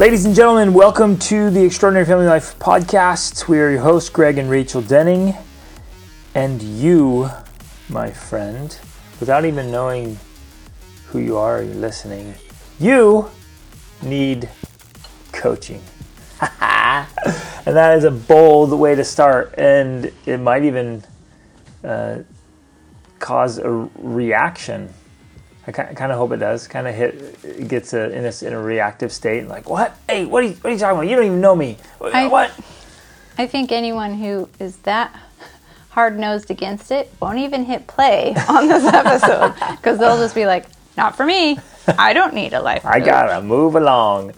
Ladies and gentlemen, welcome to the Extraordinary Family Life podcast. We are your hosts, Greg and Rachel Denning. And you, my friend, without even knowing who you are, you're listening, you need coaching. and that is a bold way to start, and it might even uh, cause a reaction I kind of hope it does. Kind of hit, it gets a, in, a, in a reactive state, and like what? Hey, what are you, what are you talking about? You don't even know me. I, what? I think anyone who is that hard nosed against it won't even hit play on this episode because they'll just be like, "Not for me. I don't need a life." Coach. I gotta move along.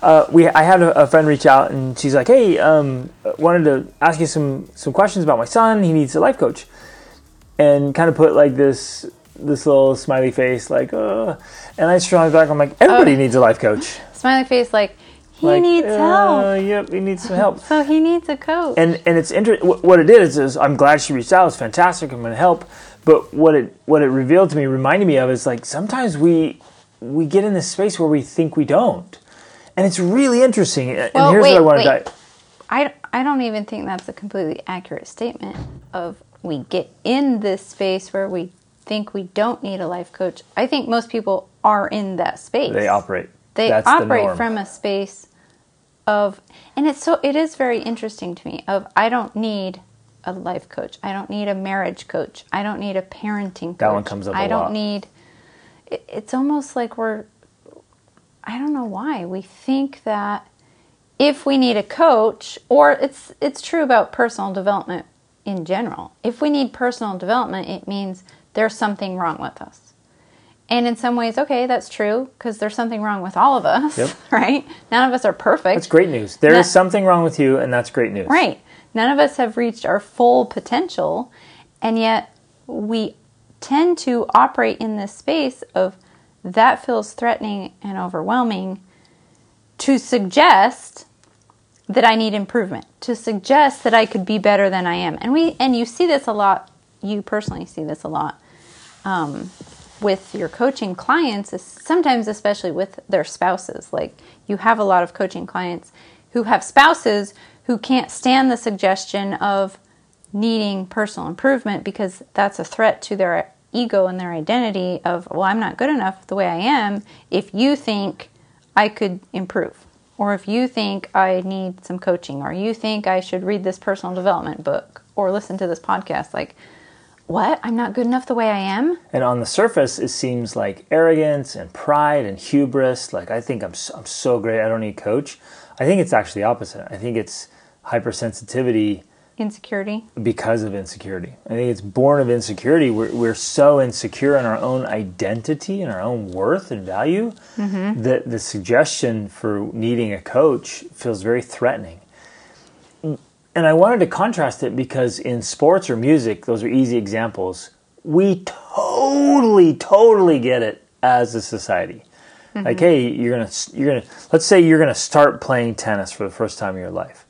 Uh, we I had a, a, friend reach out and she's like, "Hey, um, wanted to ask you some some questions about my son. He needs a life coach." And kind of put like this this little smiley face, like, uh, and I strong back. I'm like, everybody oh. needs a life coach. Smiley face, like, he like, needs uh, help. Yep, he needs some help. so he needs a coach. And and it's interesting. What it is is I'm glad she reached out. It's fantastic. I'm going to help. But what it what it revealed to me, reminded me of, is like sometimes we we get in this space where we think we don't, and it's really interesting. Well, and here's wait, what I want to. Di- I I don't even think that's a completely accurate statement of we get in this space where we think we don't need a life coach. I think most people are in that space. They operate. They That's operate the from a space of and it's so it is very interesting to me of I don't need a life coach. I don't need a marriage coach. I don't need a parenting coach. That one comes up I I don't lot. need it, it's almost like we're I don't know why. We think that if we need a coach or it's it's true about personal development in general. If we need personal development, it means there's something wrong with us. And in some ways, okay, that's true because there's something wrong with all of us, yep. right? None of us are perfect. That's great news. There is something wrong with you, and that's great news. Right. None of us have reached our full potential, and yet we tend to operate in this space of that feels threatening and overwhelming to suggest that I need improvement, to suggest that I could be better than I am. And we and you see this a lot you personally see this a lot um, with your coaching clients, sometimes especially with their spouses. Like you have a lot of coaching clients who have spouses who can't stand the suggestion of needing personal improvement because that's a threat to their ego and their identity of, well, I'm not good enough the way I am if you think I could improve. Or if you think I need some coaching, or you think I should read this personal development book, or listen to this podcast, like what? I'm not good enough the way I am? And on the surface, it seems like arrogance and pride and hubris. Like, I think I'm so, I'm so great, I don't need a coach. I think it's actually the opposite. I think it's hypersensitivity. Insecurity. Because of insecurity. I think it's born of insecurity. We're, we're so insecure in our own identity and our own worth and value mm-hmm. that the suggestion for needing a coach feels very threatening and I wanted to contrast it because in sports or music, those are easy examples. We totally, totally get it as a society. Mm-hmm. Like, hey, you're gonna, you're gonna, let's say you're gonna start playing tennis for the first time in your life.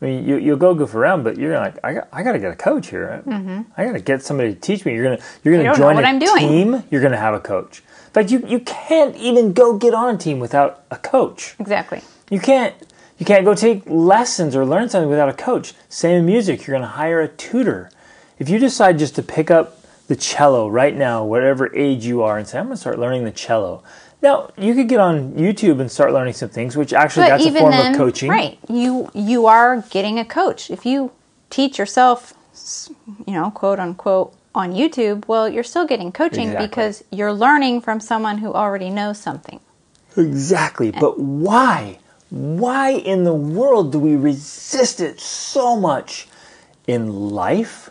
I mean, you, you'll go goof around, but you're like, I got, I got to get a coach here. Mm-hmm. I got to get somebody to teach me. You're gonna, you're gonna join a team. You're gonna have a coach. In fact, you, you can't even go get on a team without a coach. Exactly. You can't you can't go take lessons or learn something without a coach. Same in music, you're going to hire a tutor. If you decide just to pick up the cello right now, whatever age you are, and say, I'm going to start learning the cello. Now, you could get on YouTube and start learning some things, which actually but that's a form then, of coaching. Right. You you are getting a coach. If you teach yourself, you know, quote unquote, on YouTube, well, you're still getting coaching exactly. because you're learning from someone who already knows something. Exactly. But why? Why in the world do we resist it so much in life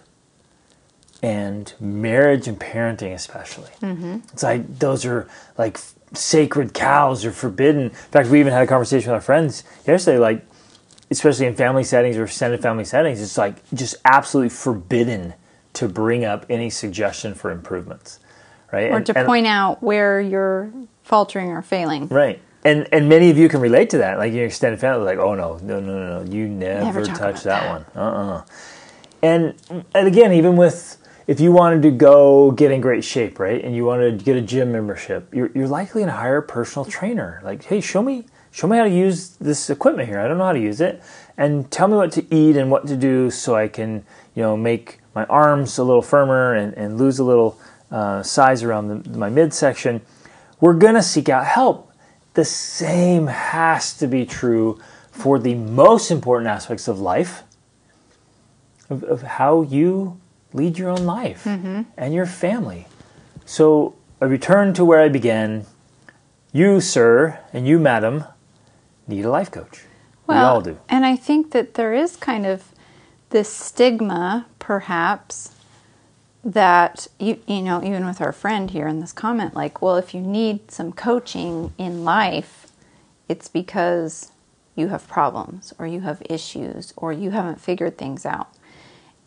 and marriage and parenting, especially? Mm-hmm. It's like those are like sacred cows are forbidden. In fact, we even had a conversation with our friends yesterday, like, especially in family settings or extended family settings, it's like just absolutely forbidden to bring up any suggestion for improvements, right? Or and, to and, point out where you're faltering or failing. Right and and many of you can relate to that. Like your extended family, like, oh no, no, no, no, no, you never, never touch that, that, one. Uh uh-uh. uh And and again, even with if you wanted to go get in great shape, right, and you wanted to get a gym membership, you're you're likely going to hire a personal trainer. Like, hey, show me show me how to use this equipment here. I don't know how to use it. And tell me what to eat and what to do so I can, you know, make my arms a little firmer and, and lose a little uh, size around the, my midsection. We're going to seek out help. The same has to be true for the most important aspects of life, of, of how you lead your own life mm-hmm. and your family. So I return to where I began. You, sir, and you, madam, need a life coach. Well, we all do. And I think that there is kind of this stigma, perhaps, that you you know even with our friend here in this comment like well if you need some coaching in life it's because you have problems or you have issues or you haven't figured things out.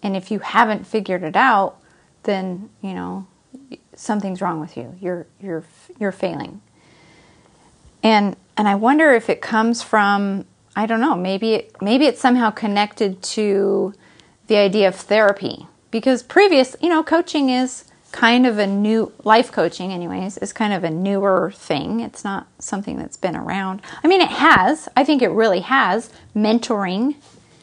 And if you haven't figured it out then you know something's wrong with you. You're you're you're failing. And and I wonder if it comes from I don't know maybe it, maybe it's somehow connected to the idea of therapy because previous, you know, coaching is kind of a new life coaching anyways is kind of a newer thing. It's not something that's been around. I mean it has. I think it really has. Mentoring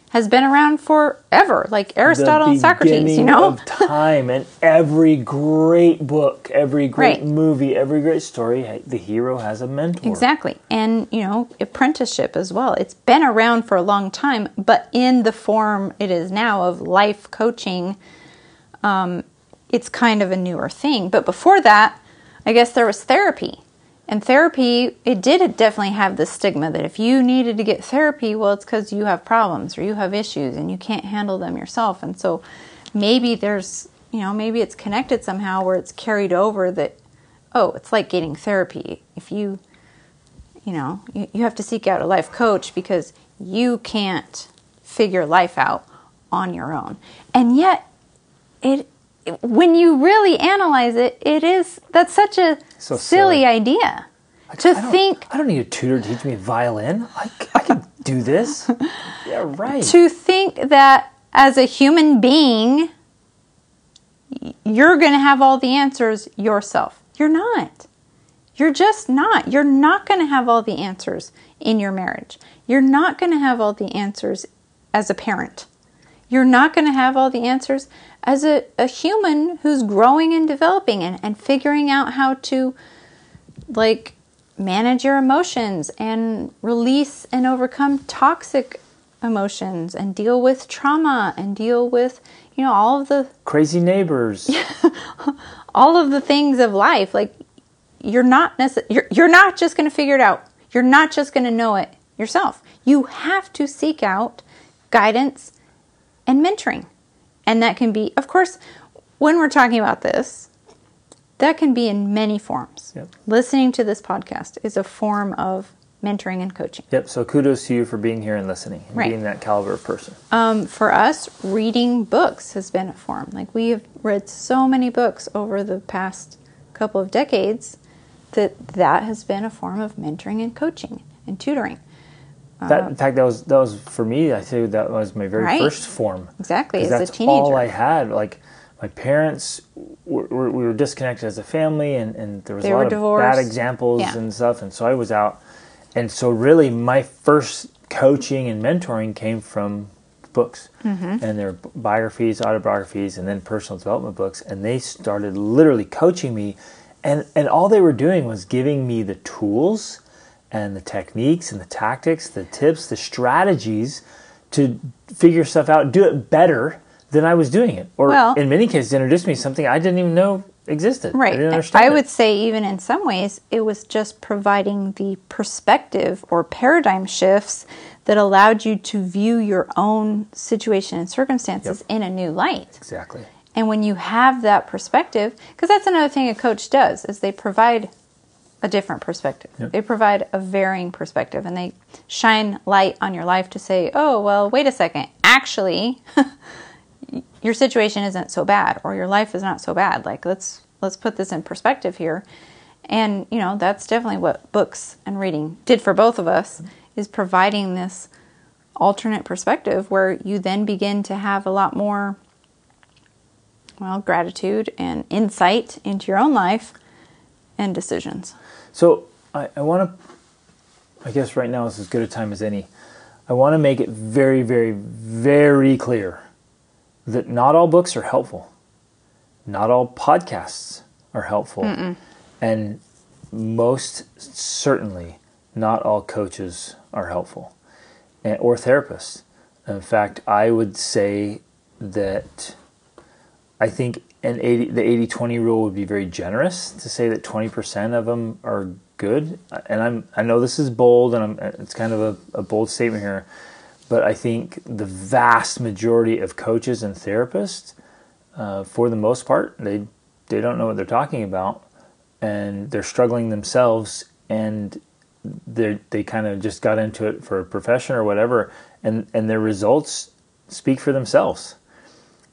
has been around forever like aristotle and socrates you know? of time and every great book every great right. movie every great story the hero has a mentor. Exactly. And you know apprenticeship as well. It's been around for a long time but in the form it is now of life coaching um, it's kind of a newer thing. But before that, I guess there was therapy. And therapy, it did definitely have the stigma that if you needed to get therapy, well, it's because you have problems or you have issues and you can't handle them yourself. And so maybe there's, you know, maybe it's connected somehow where it's carried over that, oh, it's like getting therapy. If you, you know, you, you have to seek out a life coach because you can't figure life out on your own. And yet, it when you really analyze it, it is that's such a so silly, silly, idea to I think. I don't need a tutor to teach me violin. I, I can do this. yeah, right. To think that as a human being, you're going to have all the answers yourself. You're not. You're just not. You're not going to have all the answers in your marriage. You're not going to have all the answers as a parent. You're not going to have all the answers as a, a human who's growing and developing and, and figuring out how to like manage your emotions and release and overcome toxic emotions and deal with trauma and deal with you know all of the crazy neighbors. All of the things of life. Like you're not necess- you're, you're not just going to figure it out. You're not just going to know it yourself. You have to seek out guidance and mentoring and that can be, of course, when we're talking about this, that can be in many forms. Yep. Listening to this podcast is a form of mentoring and coaching. Yep. So kudos to you for being here and listening, and right. being that caliber of person. Um, for us, reading books has been a form. Like we have read so many books over the past couple of decades that that has been a form of mentoring and coaching and tutoring. That, in fact, that was that was for me. I say that was my very right. first form. Exactly, as that's a teenager. all I had. Like my parents, were, were, we were disconnected as a family, and, and there was they a lot of bad examples yeah. and stuff. And so I was out, and so really my first coaching and mentoring came from books, mm-hmm. and their biographies, autobiographies, and then personal development books. And they started literally coaching me, and and all they were doing was giving me the tools and the techniques and the tactics, the tips, the strategies to figure stuff out, do it better than I was doing it. Or well, in many cases, introduce me to something I didn't even know existed. Right. I didn't understand. I would say, even in some ways, it was just providing the perspective or paradigm shifts that allowed you to view your own situation and circumstances yep. in a new light. Exactly. And when you have that perspective, because that's another thing a coach does, is they provide a different perspective. Yep. They provide a varying perspective and they shine light on your life to say, oh, well, wait a second. Actually, your situation isn't so bad or your life is not so bad. Like, let's let's put this in perspective here. And, you know, that's definitely what books and reading did for both of us is providing this alternate perspective where you then begin to have a lot more well, gratitude and insight into your own life and decisions. So I, I want to I guess right now is as good a time as any. I want to make it very, very, very clear that not all books are helpful. Not all podcasts are helpful. Mm-mm. And most certainly, not all coaches are helpful eh, or therapists. In fact, I would say that I think an 80, the 80 20 rule would be very generous to say that 20% of them are good. And I'm, I know this is bold and I'm, it's kind of a, a bold statement here, but I think the vast majority of coaches and therapists, uh, for the most part, they, they don't know what they're talking about and they're struggling themselves and they they kind of just got into it for a profession or whatever and and their results speak for themselves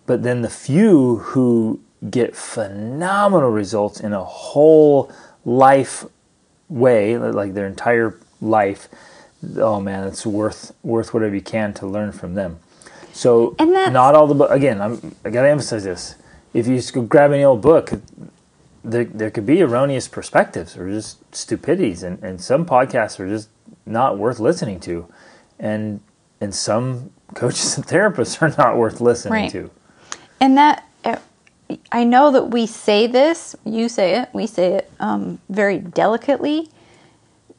but then the few who get phenomenal results in a whole life way, like their entire life, oh man, it's worth worth whatever you can to learn from them. So not all the again, I'm, I got to emphasize this. If you just go grab any old book, there, there could be erroneous perspectives or just stupidities, and, and some podcasts are just not worth listening to, and and some coaches and therapists are not worth listening right. to. And that, I know that we say this, you say it, we say it um, very delicately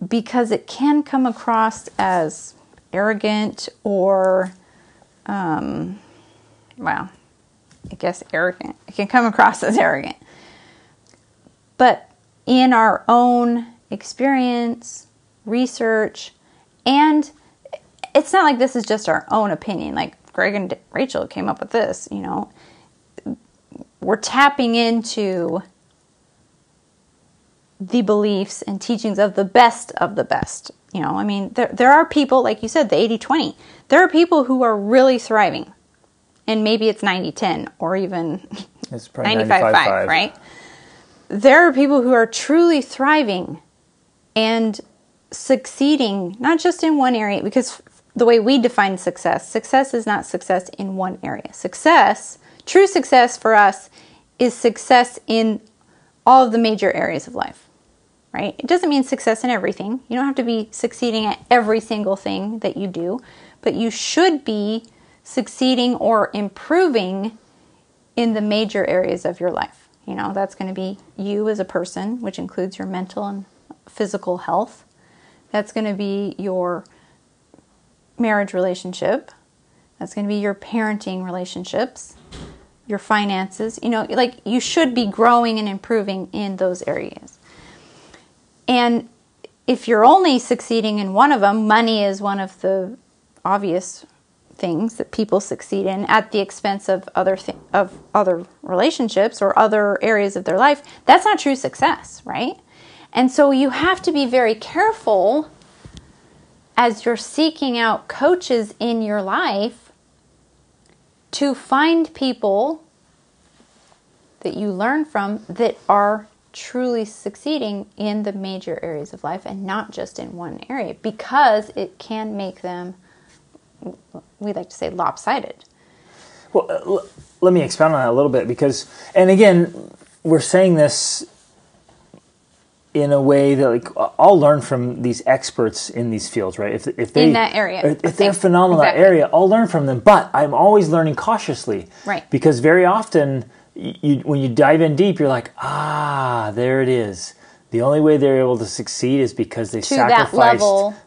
because it can come across as arrogant or, um, well, I guess arrogant. It can come across as arrogant. But in our own experience, research, and it's not like this is just our own opinion. Like Greg and Rachel came up with this, you know we're tapping into the beliefs and teachings of the best of the best. You know, I mean, there, there are people, like you said, the 80 20. There are people who are really thriving. And maybe it's 90 10 or even 95 5, right? There are people who are truly thriving and succeeding, not just in one area, because the way we define success, success is not success in one area. Success True success for us is success in all of the major areas of life, right? It doesn't mean success in everything. You don't have to be succeeding at every single thing that you do, but you should be succeeding or improving in the major areas of your life. You know, that's going to be you as a person, which includes your mental and physical health. That's going to be your marriage relationship. That's going to be your parenting relationships your finances. You know, like you should be growing and improving in those areas. And if you're only succeeding in one of them, money is one of the obvious things that people succeed in at the expense of other th- of other relationships or other areas of their life. That's not true success, right? And so you have to be very careful as you're seeking out coaches in your life to find people that you learn from that are truly succeeding in the major areas of life and not just in one area because it can make them we like to say lopsided. Well uh, l- let me expound on that a little bit because and again we're saying this in a way that like I'll learn from these experts in these fields, right? If if they in that area, if, if they're phenomenal exactly. in that area, I'll learn from them. But I'm always learning cautiously, right? Because very often, you, when you dive in deep, you're like, ah, there it is. The only way they're able to succeed is because they to sacrificed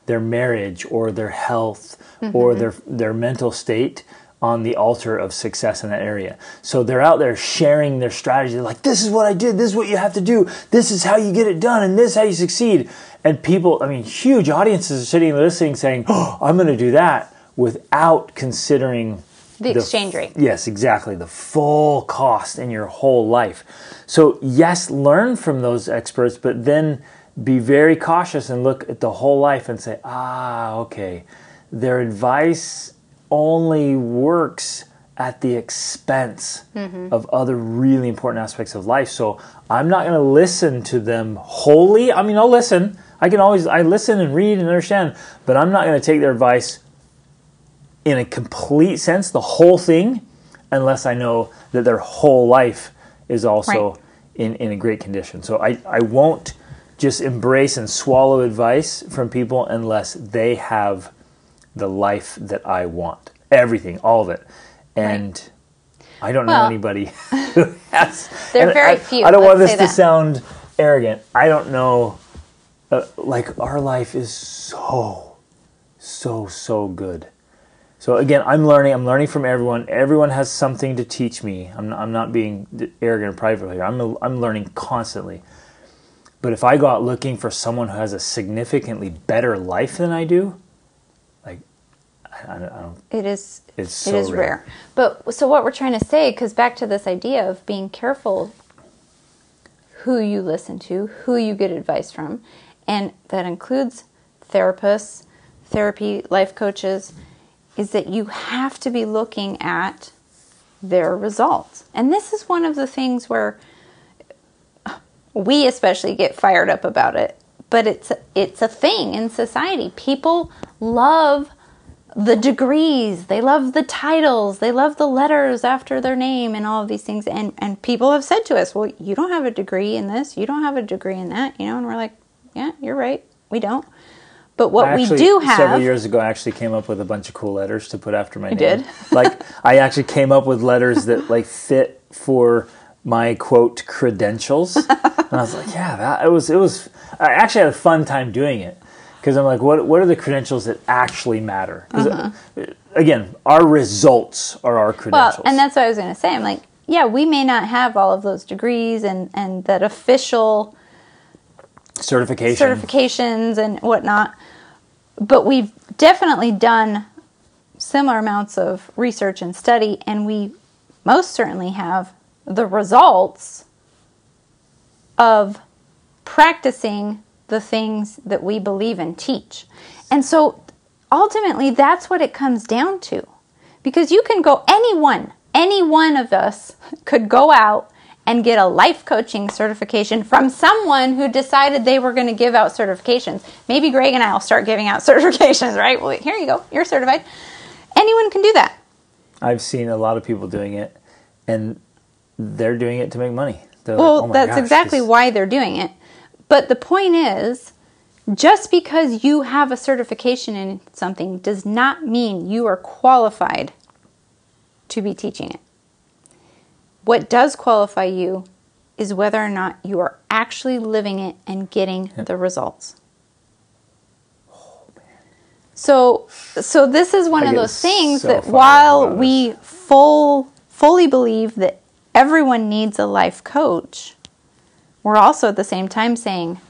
their marriage or their health mm-hmm. or their their mental state on the altar of success in that area. So they're out there sharing their strategy. They're like, this is what I did. This is what you have to do. This is how you get it done. And this is how you succeed. And people, I mean, huge audiences are sitting and listening saying, oh, I'm going to do that without considering the, the exchange rate. Yes, exactly. The full cost in your whole life. So, yes, learn from those experts, but then be very cautious and look at the whole life and say, ah, okay, their advice only works at the expense mm-hmm. of other really important aspects of life. So I'm not going to listen to them wholly. I mean, I'll listen. I can always I listen and read and understand, but I'm not going to take their advice in a complete sense, the whole thing, unless I know that their whole life is also right. in, in a great condition. So I, I won't just embrace and swallow advice from people unless they have the life that I want. Everything, all of it. And I don't know anybody who has. There are very I, few, I don't want this to that. sound arrogant. I don't know. Uh, like our life is so, so, so good. So again, I'm learning. I'm learning from everyone. Everyone has something to teach me. I'm not, I'm not being arrogant or prideful here. I'm I'm learning constantly. But if I go out looking for someone who has a significantly better life than I do, I, don't, I don't It is. It's so is rare. rare. But so what we're trying to say, because back to this idea of being careful who you listen to, who you get advice from, and that includes therapists, therapy, life coaches, is that you have to be looking at their results. And this is one of the things where we especially get fired up about it but it's it's a thing in society people love the degrees they love the titles they love the letters after their name and all of these things and and people have said to us well you don't have a degree in this you don't have a degree in that you know and we're like yeah you're right we don't but what I we do have several years ago, I actually came up with a bunch of cool letters to put after my name. did? like I actually came up with letters that like fit for my quote credentials, and I was like, yeah, that it was it was. I actually had a fun time doing it because I'm like, what what are the credentials that actually matter? uh, Again, our results are our credentials. Well, and that's what I was going to say. I'm like, yeah, we may not have all of those degrees and, and that official certification. certifications and whatnot, but we've definitely done similar amounts of research and study, and we most certainly have the results of practicing the things that we believe and teach. And so ultimately, that's what it comes down to. Because you can go, anyone, any one of us could go out and get a life coaching certification from someone who decided they were going to give out certifications. Maybe Greg and I will start giving out certifications, right? Well, here you go, you're certified. Anyone can do that. I've seen a lot of people doing it, and they're doing it to make money. They're Well, like, "Oh that's gosh, exactly this- why they're doing it. But the point is, just because you have a certification in something does not mean you are qualified to be teaching it. What does qualify you is whether or not you are actually living it and getting the results. So, so this is one I of those things so that while we full fully believe that everyone needs a life coach, we're also at the same time saying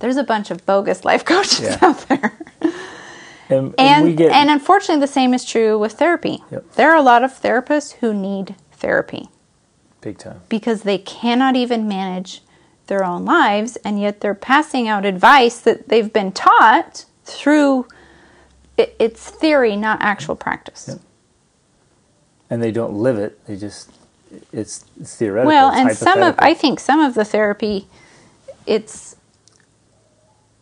there's a bunch of bogus life coaches Yeah. out there. and, and And we get and unfortunately the same is true with therapy. Yep. There are a lot of therapists who need therapy big time. because they cannot even manage their own lives and yet they're passing out advice that they've been taught through it, it's theory not actual practice. Yep. and they don't live it. They just it's, it's theoretical. Well, it's and some of. I think some of the therapy it's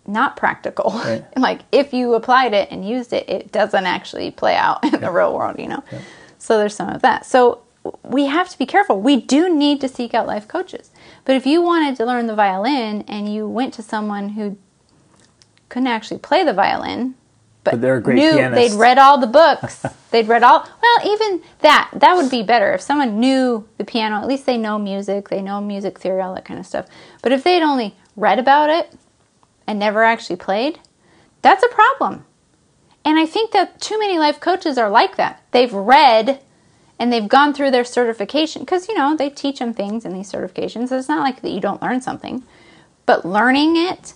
not practical. Right. like if you applied it and used it, it doesn't actually play out in the real world, you know. So there's some of that. So we have to be careful. We do need to seek out life coaches. But if you wanted to learn the violin and you went to someone who couldn't actually play the violin, but, But they're a great knew pianist. they'd read all the books. they'd read all well, even that that would be better if someone knew the piano. At least they know music, they know music theory, all that kind of stuff. But if they'd only read about it and never actually played, that's a problem. And I think that too many life coaches are like that. They've read and they've gone through their certification because you know they teach them things in these certifications. It's not like that you don't learn something, but learning it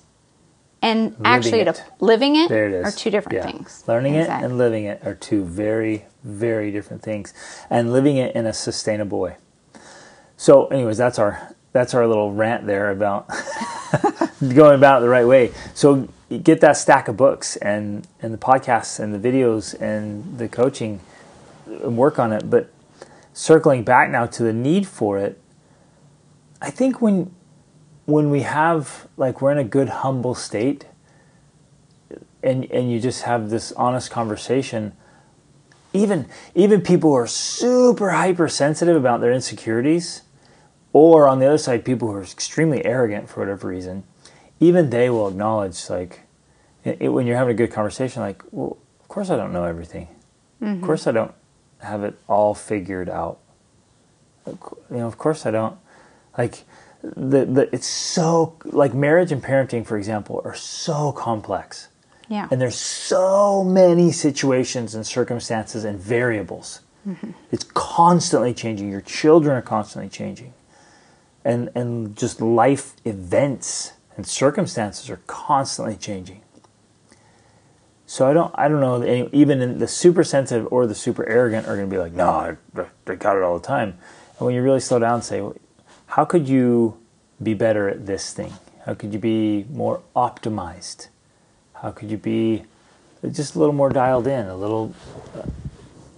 and actually it. living it, There it is. are two different Yeah. things. Learning Exactly. it and living it are two very, very different things, and living it in a sustainable way. So, anyways, that's our that's our little rant there about going about it the right way. So, get that stack of books and and the podcasts and the videos and the coaching and work on it. But circling back now to the need for it, I think when when we have like we're in a good humble state and and you just have this honest conversation even even people who are super hypersensitive about their insecurities or on the other side people who are extremely arrogant for whatever reason even they will acknowledge like it, it- when you're having a good conversation like well of course i don't know everything. Of mm-hmm. course i don't have it all figured out. You know of course i don't like the, the it's so like marriage and parenting for example are so complex Yeah. and there's so many situations and circumstances and variables. Mm-hmm. It's constantly changing. Your children are constantly changing. And and just life events and circumstances are constantly changing. So I don't I don't know even in the super sensitive or the super arrogant are going to be like, "No, I, I got it all the time." And when you really slow down and say, well, "How could you be better at this thing? How could you be more optimized?" How could you be just a little more dialed in, a little uh,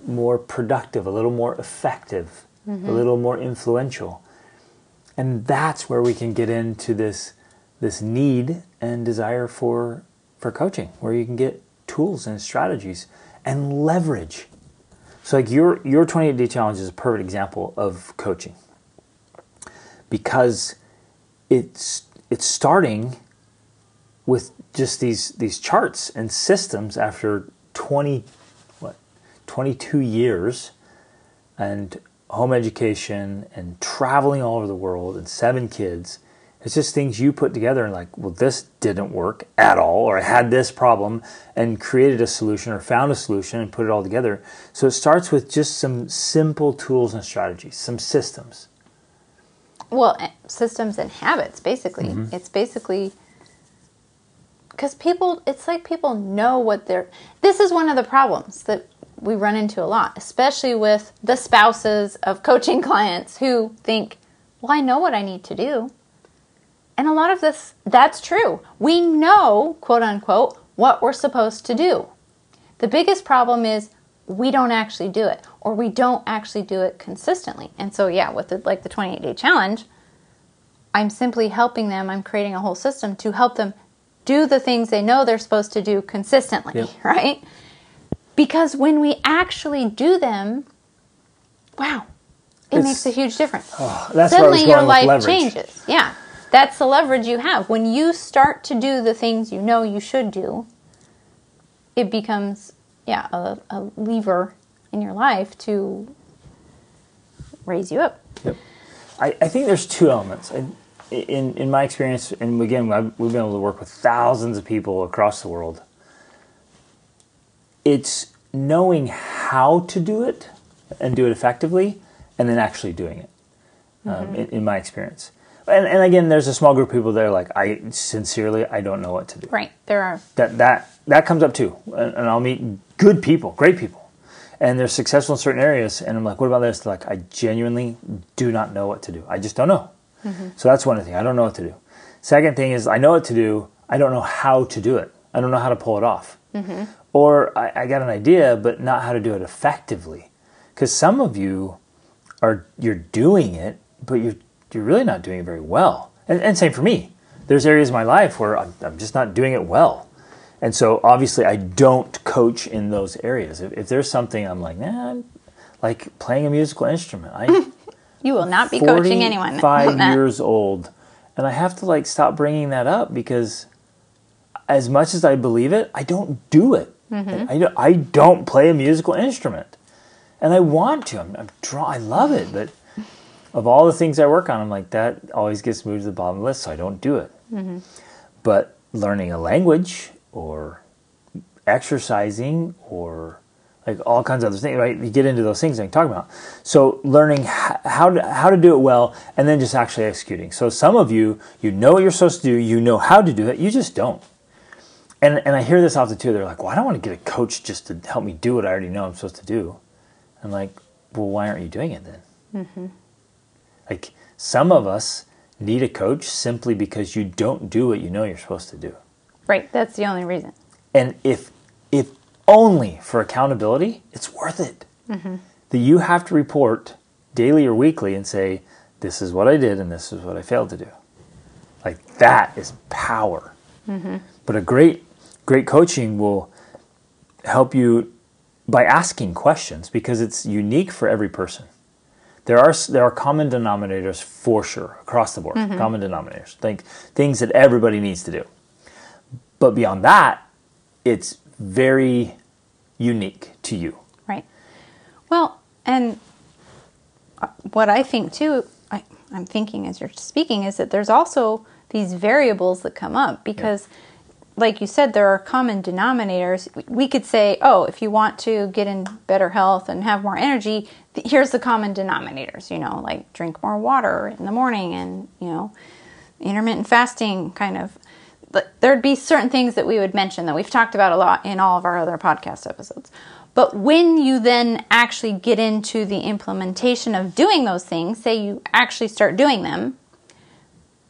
more productive, a little more effective, a little more influential? And that's where we can get into this this need and desire for for coaching, where you can get tools and strategies and leverage. So like your your 28 day challenge is a perfect example of coaching. Because it's it's starting with just these these charts and systems after 20 what 22 years and home education and traveling all over the world and seven kids. It's just things you put together and like well this didn't work at all or i had this problem and created a solution or found a solution and put it all together. So it starts with just some simple tools and strategies some systems well, eh, systems and habits, basically. Mm-hmm. It's basically because people, it's like people know what they're. This is one of the problems that we run into a lot, especially with the spouses of coaching clients who think, well, I know what I need to do. And a lot of this, that's true. We know, quote unquote, what we're supposed to do. The biggest problem is we don't actually do it or we don't actually do it consistently. And so yeah, with the, like the 28 day challenge, I'm simply helping them, I'm creating a whole system to help them do the things they know they're supposed to do consistently, Yep. right? Because when we actually do them, wow, it It's- makes a huge difference ah, that's where I was suddenly your life changes. Yeah. That's the leverage you have. When you start to do the things you know you should do, it becomes, yeah, a, a lever in your life to raise you up. Yep. I, I think there's two elements. I, in in my experience, and again, I've, we've been able to work with thousands of people across the world. It's knowing how to do it and do it effectively, and then actually doing it. Um, in, in my experience, and and again, there's a small group of people that are like, I sincerely, I don't know what to do Right. There are. that that that comes up too and, and i'll meet good people great people. And they're successful in certain areas. And i'm like what about this? They're like i genuinely do not know what to do. I just don't know. Mm-hmm. So that's one thing. I don't know what to do. Second thing is i know what to do. I don't know how to do it. I don't know how to pull it off. Mm-hmm. Or I, I got an idea but not how to do it effectively. Because some of you are you're doing it but you're you're really not doing it very well. And, and same for me. There's areas of my life where I'm, I'm just not doing it well and so obviously I don't coach in those areas. If, if there's something I'm like, nah, I'm like playing a musical instrument. I You will not be coaching anyone. on Five years old, and I have to like stop bringing that up because as much as I believe it, I don't do it. Mm-hmm. I, don't, I don't play a musical instrument, and I want to. I'm, I'm draw. I love it, but of all the things I work on, I'm like that always gets moved to the bottom of the list, so I don't do it. Mm-hmm. But learning a language or exercising or like all kinds of other things, right? You get into those things I'm talking about. So learning how to, how to do it well and then just actually executing. So some of you, you know what you're supposed to do, you know how to do it, you just don't. And, and I hear this often too. They're like, well, I don't want to get a coach just to help me do what I already know I'm supposed to do. I'm like, well, why aren't you doing it then? Mm-hmm. Like some of us need a coach simply because you don't do what you know you're supposed to do. Right. That's the only reason. And if if only for accountability, it's worth it. Mm-hmm. That you have to report daily or weekly and say, this is what I did and this is what I failed to do. Like that is power. Mm-hmm. But a great great coaching will help you by asking questions because it's unique for every person. there are there are common denominators for sure across the board. Mm-hmm. Common denominators, think things that everybody needs to do. But beyond that, it's very unique to you. Right. Well, and uh, what I think too, I, I'm thinking as you're speaking, is that there's also these variables that come up because, like you said, there are common denominators. We could say, oh, if you want to get in better health and have more energy, here's the common denominators, you know, like drink more water in the morning and, you know, intermittent fasting kind of. But there'd be certain things that we would mention that we've talked about a lot in all of our other podcast episodes. But when you then actually get into the implementation of doing those things, say you actually start doing them,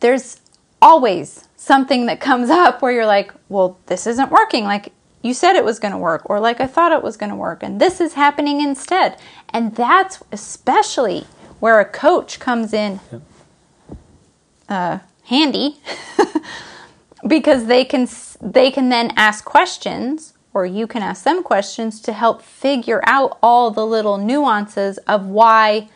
there's always something that comes up where you're like, well, this isn't working like you said it was going to work, or like I thought it was going to work, and this is happening instead. And that's especially where a coach comes in uh, handy because they can they can then ask questions or you can ask them questions to help figure out all the little nuances of why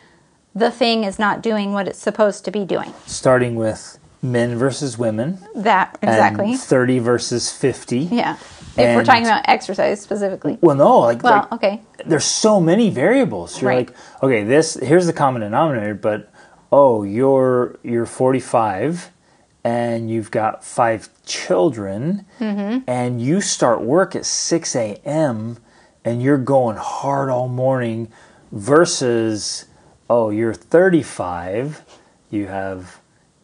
the thing is not doing what it's supposed to be doing. Starting with men versus women. That exactly. And 30 versus 50. yeah. If we're talking about exercise specifically. Well, no, like, Well, like okay. there's so many variables. You're Right. like, okay, this here's the common denominator, but oh, you're you're 45 and you've got five children, Mm-hmm. and you start work at 6 a.m. and you're going hard all morning, versus oh, you're 35, you have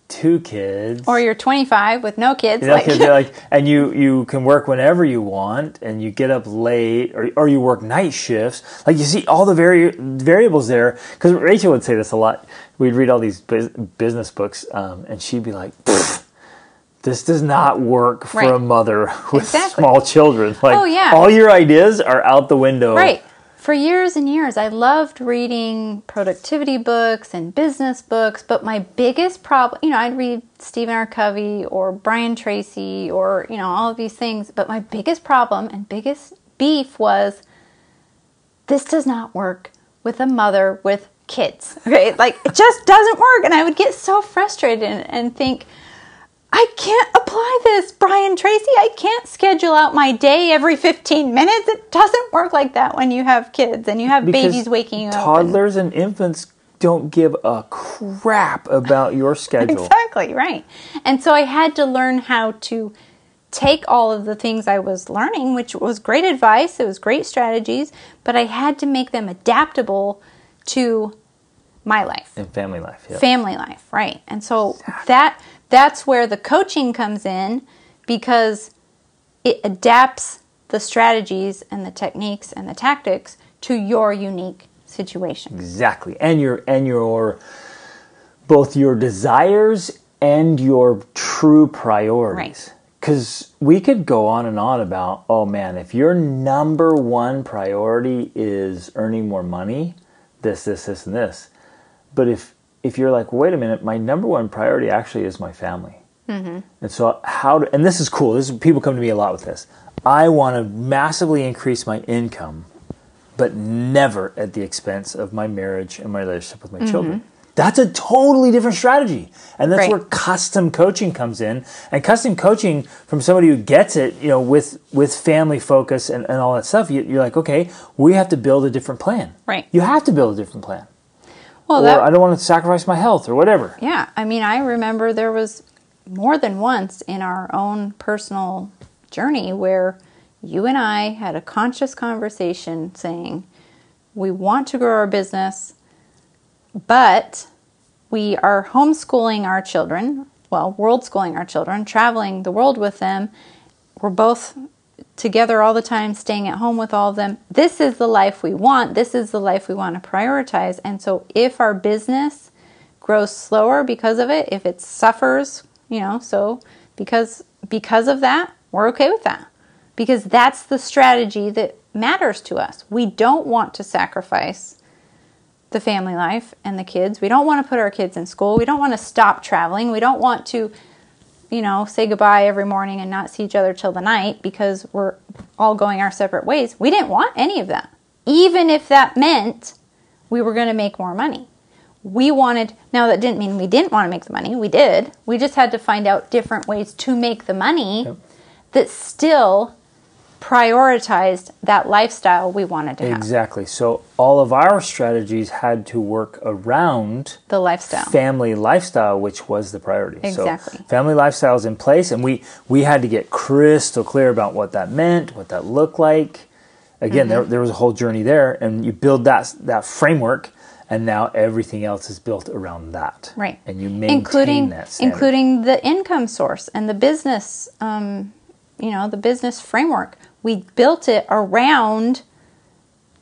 two kids, Or you're 25 with no kids. you know, like, they're like, and you you can work whenever you want, and you get up late, or or you work night shifts. Like you see all the vari- variables there. Because Rachel would say this a lot. We'd read all these bus- business books, um, and she'd be like, "This does not work for Right. a mother with Exactly. small children. Like, Oh, yeah. all your ideas are out the window." Right. For years and years, I loved reading productivity books and business books, but my biggest problem, you know, I'd read Stephen R. Covey or Brian Tracy or, you know, all of these things, but my biggest problem and biggest beef was this does not work with a mother with kids. Okay? Like, it just doesn't work. And I would get so frustrated and, and think, I can't apply this, Brian Tracy. I can't schedule out my day every 15 minutes. It doesn't work like that when you have kids and you have Because babies waking you up. and- Toddlers and infants don't give a crap about your schedule. Exactly, right. And so I had to learn how to take all of the things I was learning, which was great advice, it was great strategies, but I had to make them adaptable to my life. and family life, yeah. family life, right? And so that that's where the coaching comes in because it adapts the strategies and the techniques and the tactics to your unique situation. Exactly. And your and your both your desires and your true priorities. Right. Cuz we could go on and on about, oh man, if your number one priority is earning more money, this this this and this. But if if you're like, wait a minute, my number one priority actually is my family. Mm-hmm. And so how do, and this is cool. This is people come to me a lot with this. I want to massively increase my income but never at the expense of my marriage and my relationship with my mm-hmm. children. That's a totally different strategy. And that's Right. where custom coaching comes in. And custom coaching from somebody who gets it, you know, with with family focus and, and all that stuff, you, you're like, okay, we have to build a different plan. Right. You have to build a different plan. Well, that I don't want to sacrifice my health or whatever. yeah, I mean, I remember there was more than once in our own personal journey where you and I had a conscious conversation saying, we want to grow our business, but we are homeschooling our children, well, world schooling our children, traveling the world with them. We're both together all the time, staying at home with all of them. This is the life we want. This is the life we want to prioritize. And so if our business grows slower because of it, if it suffers, you know, so because because of that, we're okay with that. Because that's the strategy that matters to us. We don't want to sacrifice the family life and the kids. We don't want to put our kids in school. We don't want to stop traveling. We don't want to, you know, say goodbye every morning and not see each other till the night because we're all going our separate ways. We didn't want any of that. Even if that meant we were going to make more money. we wanted, now that didn't mean we didn't want to make the money. We did. We just had to find out different ways to make the money Yep. that still prioritized that lifestyle we wanted to have. Exactly. So all of our strategies had to work around The lifestyle. family lifestyle, which was the priority. Exactly. So family lifestyle is in place, and we we had to get crystal clear about what that meant, what that looked like. Again, Mm-hmm. there, there was a whole journey there, and you build that that framework, and now everything else is built around that. Right. And you maintain including that standard. including the income source and the business um, you know the business framework. We built it around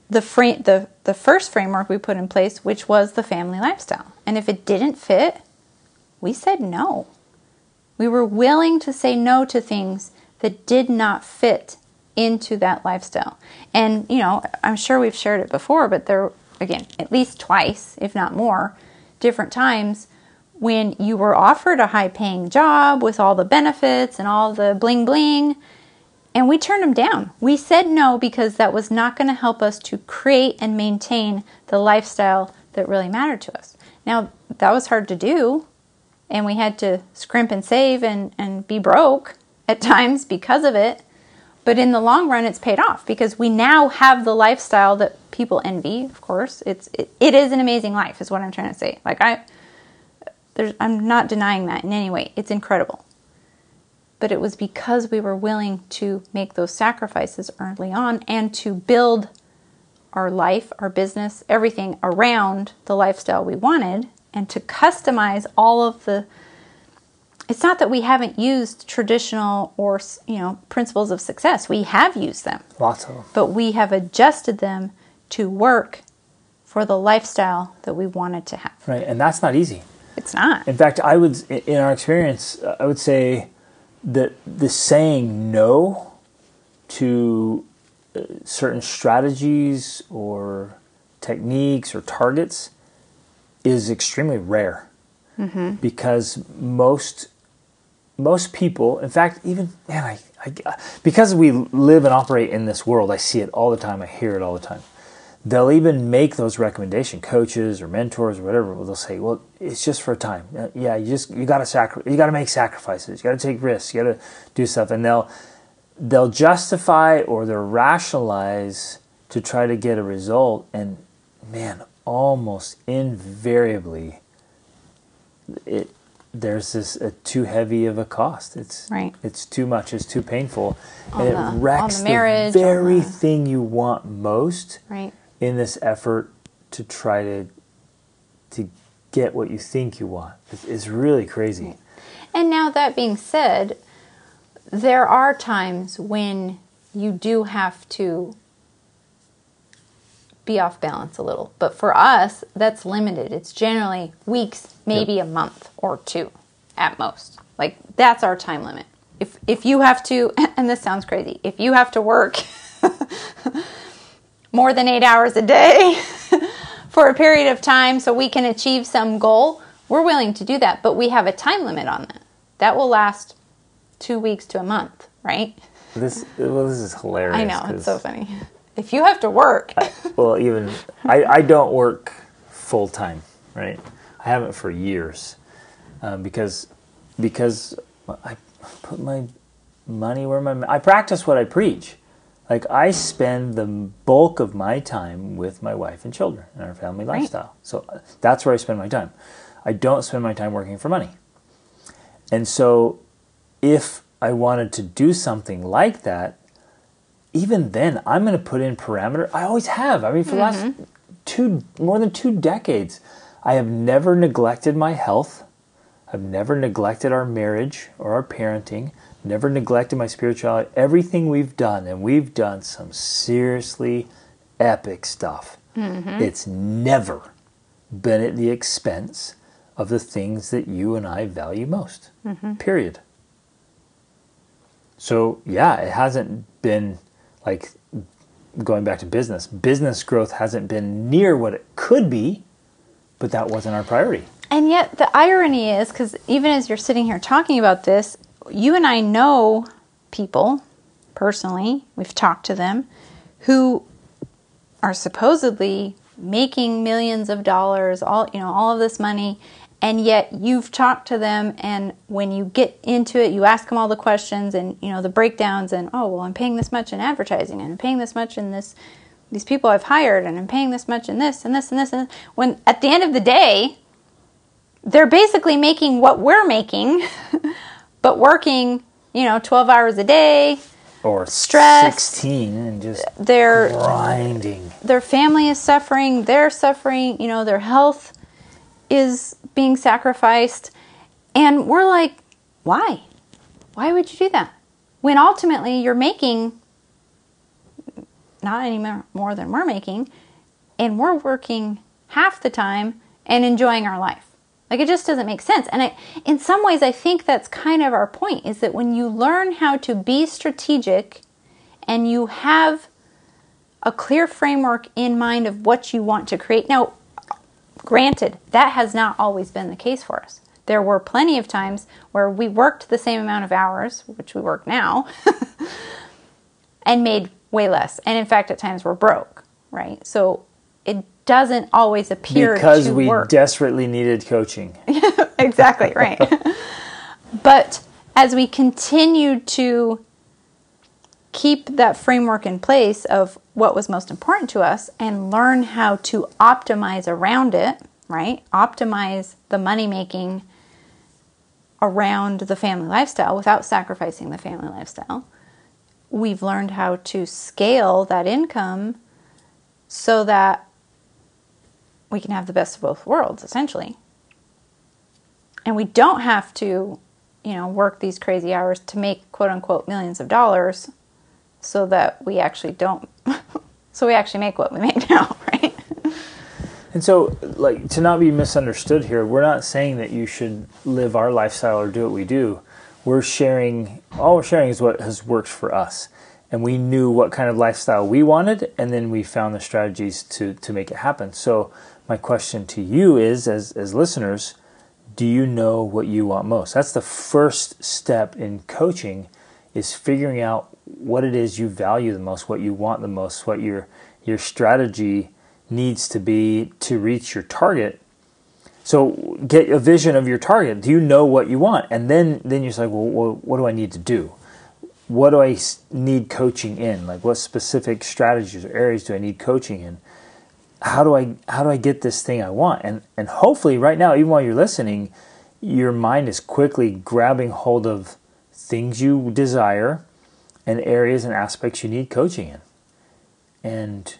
the frame the the first framework we put in place which was the family lifestyle. And if it didn't fit we said no. We were willing to say no to things that did not fit into that lifestyle. And you know i'm sure we've shared it before but there again at least twice if not more different times when you were offered a high paying job with all the benefits and all the bling bling and we turned them down. We said no because that was not going to help us to create and maintain the lifestyle that really mattered to us. Now, that was hard to do, and we had to scrimp and save and, and be broke at times because of it. But in the long run, it's paid off because we now have the lifestyle that people envy. Of course, it's it, it is an amazing life, is what I'm trying to say. Like I, there's, I'm not denying that in any way. It's incredible but it was because we were willing to make those sacrifices early on and to build our life, our business, everything around the lifestyle we wanted and to customize all of the it's not that we haven't used traditional or you know principles of success. We have used them, Lots of them. but we have adjusted them to work for the lifestyle that we wanted to have. Right, and that's not easy. It's not. In fact, I would, in our experience, uh, I would say that the saying no to uh, certain strategies or techniques or targets is extremely rare because most most people, in fact, even man, I, I because we live and operate in this world, I see it all the time. I hear it all the time. They'll even make those recommendation coaches or mentors or whatever. They'll say, "Well, it's just for a time. Uh, Yeah, you just you got to sacri- you got to make sacrifices. You got to take risks. You got to do stuff." And they'll they'll justify or they'll rationalize to try to get a result. And man, almost invariably, it there's this uh, too heavy of a cost. It's Right. It's too much. It's too painful, On and the- it wrecks the marriage, on very the- thing you want most Right. In this effort to try to to get what you think you want. It's, it's really crazy. And now, that being said, there are times when you do have to be off balance a little. But for us, that's limited. It's generally weeks, maybe a month or two at most. Like that's our time limit. If if you have to and this sounds crazy, if you have to work more than 8 hours a day for a period of time so we can achieve some goal, we're willing to do that, but we have a time limit on that. That will last 2 weeks to a month, right? This well, this is hilarious. I know it's so funny. If you have to work, well, even I, I don't work full time, right? I haven't for years um, because because I put my money where my I practice what I preach. Like I spend the bulk of my time with my wife and children and our family Right. lifestyle. So that's where I spend my time. I don't spend my time working for money. And so if I wanted to do something like that, even then I'm going to put in parameter. I always have. I mean, for the last mm-hmm. two more than two decades, I have never neglected my health. I've never neglected our marriage or our parenting. Never neglected my spirituality. Everything we've done, and we've done some seriously epic stuff. Mm-hmm. It's never been at the expense of the things that you and I value most. Mm-hmm. Period. So, yeah, it hasn't been like going back to business. Business growth hasn't been near what it could be, but that wasn't our priority. And yet, the irony is because even as you're sitting here talking about this, you and I know people personally, we've talked to them, who are supposedly making millions of dollars, all you know, all of this money, and yet you've talked to them and when you get into it, you ask them all the questions and you know the breakdowns and oh, well, I'm paying this much in advertising and I'm paying this much in this these people I've hired and I'm paying this much in this and this and this and when at the end of the day, they're basically making what we're making, but working, you know, 12 hours a day, or Stressed. 16 and just they're grinding. their family is suffering, they're suffering, you know, their health is being sacrificed. And we're like, why? Why would you do that? When ultimately you're making not any more than we're making, and we're working half the time and enjoying our life. Like it just doesn't make sense. And I, in some ways, I think that's kind of our point is that when you learn how to be strategic and you have a clear framework in mind of what you want to create. Now, granted, that has not always been the case for us. There were plenty of times where we worked the same amount of hours, which we work now, and made way less. And in fact, at times we're broke, right? So it doesn't always appear Because we work. desperately needed coaching. exactly, right. but as we continue to keep that framework in place of what was most important to us and learn how to optimize around it, right? Optimize the money making around the family lifestyle without sacrificing the family lifestyle. We've learned how to scale that income so that we can have the best of both worlds essentially. And we don't have to, you know, work these crazy hours to make quote unquote millions of dollars so that we actually don't so we actually make what we make now, right? And so, like, to not be misunderstood here, we're not saying that you should live our lifestyle or do what we do. We're sharing, all we're sharing is what has worked for us. And we knew what kind of lifestyle we wanted, and then we found the strategies to, to make it happen. So, my question to you is, as, as listeners, do you know what you want most? That's the first step in coaching is figuring out what it is you value the most, what you want the most, what your your strategy needs to be to reach your target. So get a vision of your target. Do you know what you want? And then then you're like, well, well what do I need to do? What do I need coaching in? Like what specific strategies or areas do I need coaching in? How do I how do I get this thing I want? And and hopefully right now, even while you're listening, your mind is quickly grabbing hold of things you desire and areas and aspects you need coaching in. And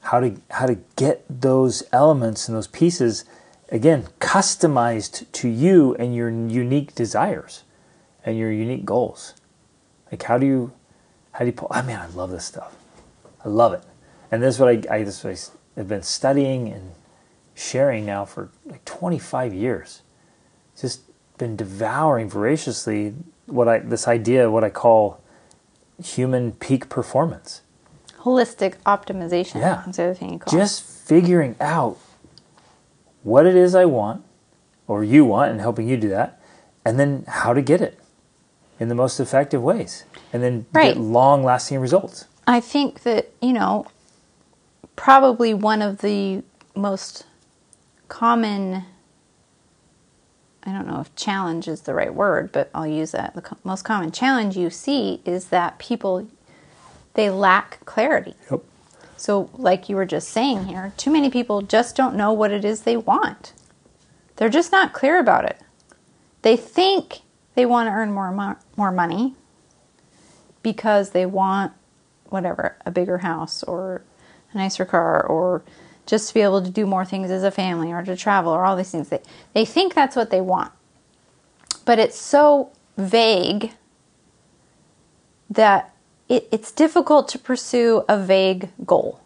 how to how to get those elements and those pieces again customized to you and your unique desires and your unique goals. Like how do you how do you pull? Oh, I mean, I love this stuff. I love it, and this is what I I this is what I have been studying and sharing now for like 25 years. Just been devouring voraciously what I this idea what I call human peak performance. Holistic optimization. Yeah. That's the other thing you call just figuring out what it is I want or you want and helping you do that, and then how to get it in the most effective ways, and then Right. get long lasting results. I think that, you know, probably one of the most common, I don't know if challenge is the right word, but I'll use that. The most common challenge you see is that people, they lack clarity. Yep. So, like you were just saying here, too many people just don't know what it is they want. They're just not clear about it. They think they want to earn more mo- more money because they want whatever, a bigger house or a nicer car or just to be able to do more things as a family or to travel or all these things. They they think that's what they want. But it's so vague that it, it's difficult to pursue a vague goal.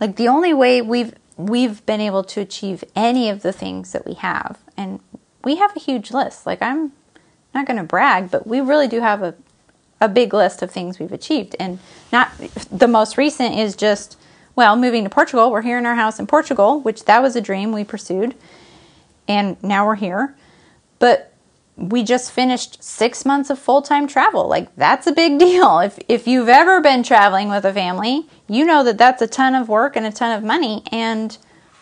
Like the only way we've we've been able to achieve any of the things that we have, and we have a huge list. Like I'm not going to brag, but we really do have a a big list of things we've achieved, and not the most recent is just well moving to Portugal. We're here in our house in Portugal, which that was a dream we pursued, and now we're here. But we just finished six months of full time travel. Like, that's a big deal. If, if you've ever been traveling with a family, you know that that's a ton of work and a ton of money. And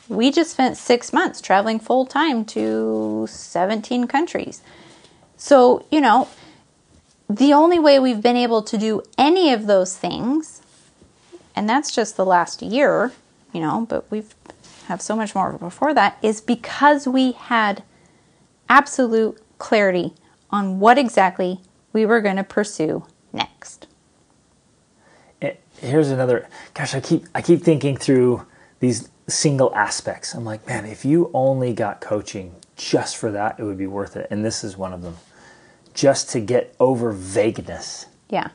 we just spent six months traveling full time to 17 countries. So, you know, the only way we've been able to do any of those things, and that's just the last year, you know, but we've have so much more before that, is because we had absolute clarity on what exactly we were going to pursue next. Eh, here's another. Gosh, I keep I keep thinking through these single aspects. I'm like, man, if you only got coaching just for that, it would be worth it. And this is one of them. Just to get over vagueness. Yeah.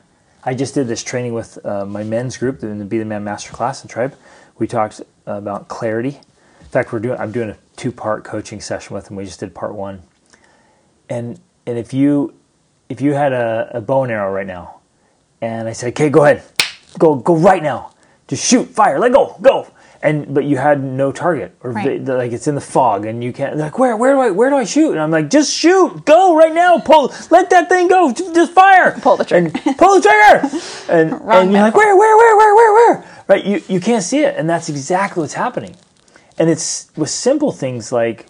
I just did this training with uh, my men's group in the Be the Man Masterclass in Tribe. We talked about clarity. In fact, we're doing I'm doing a two part coaching session with them. We just did part one. And and if you if you had a, a bow and arrow right now, and I said, okay, go ahead, go go right now, just shoot, fire, let go, go and but you had no target or right. the, like it's in the fog and you can't like where where do I where do I shoot? And I'm like just shoot. Go right now. Pull let that thing go. Just fire. Pull the trigger. and pull the trigger. And, and you're like where where where where where where? Right? You you can't see it. And that's exactly what's happening. And it's with simple things like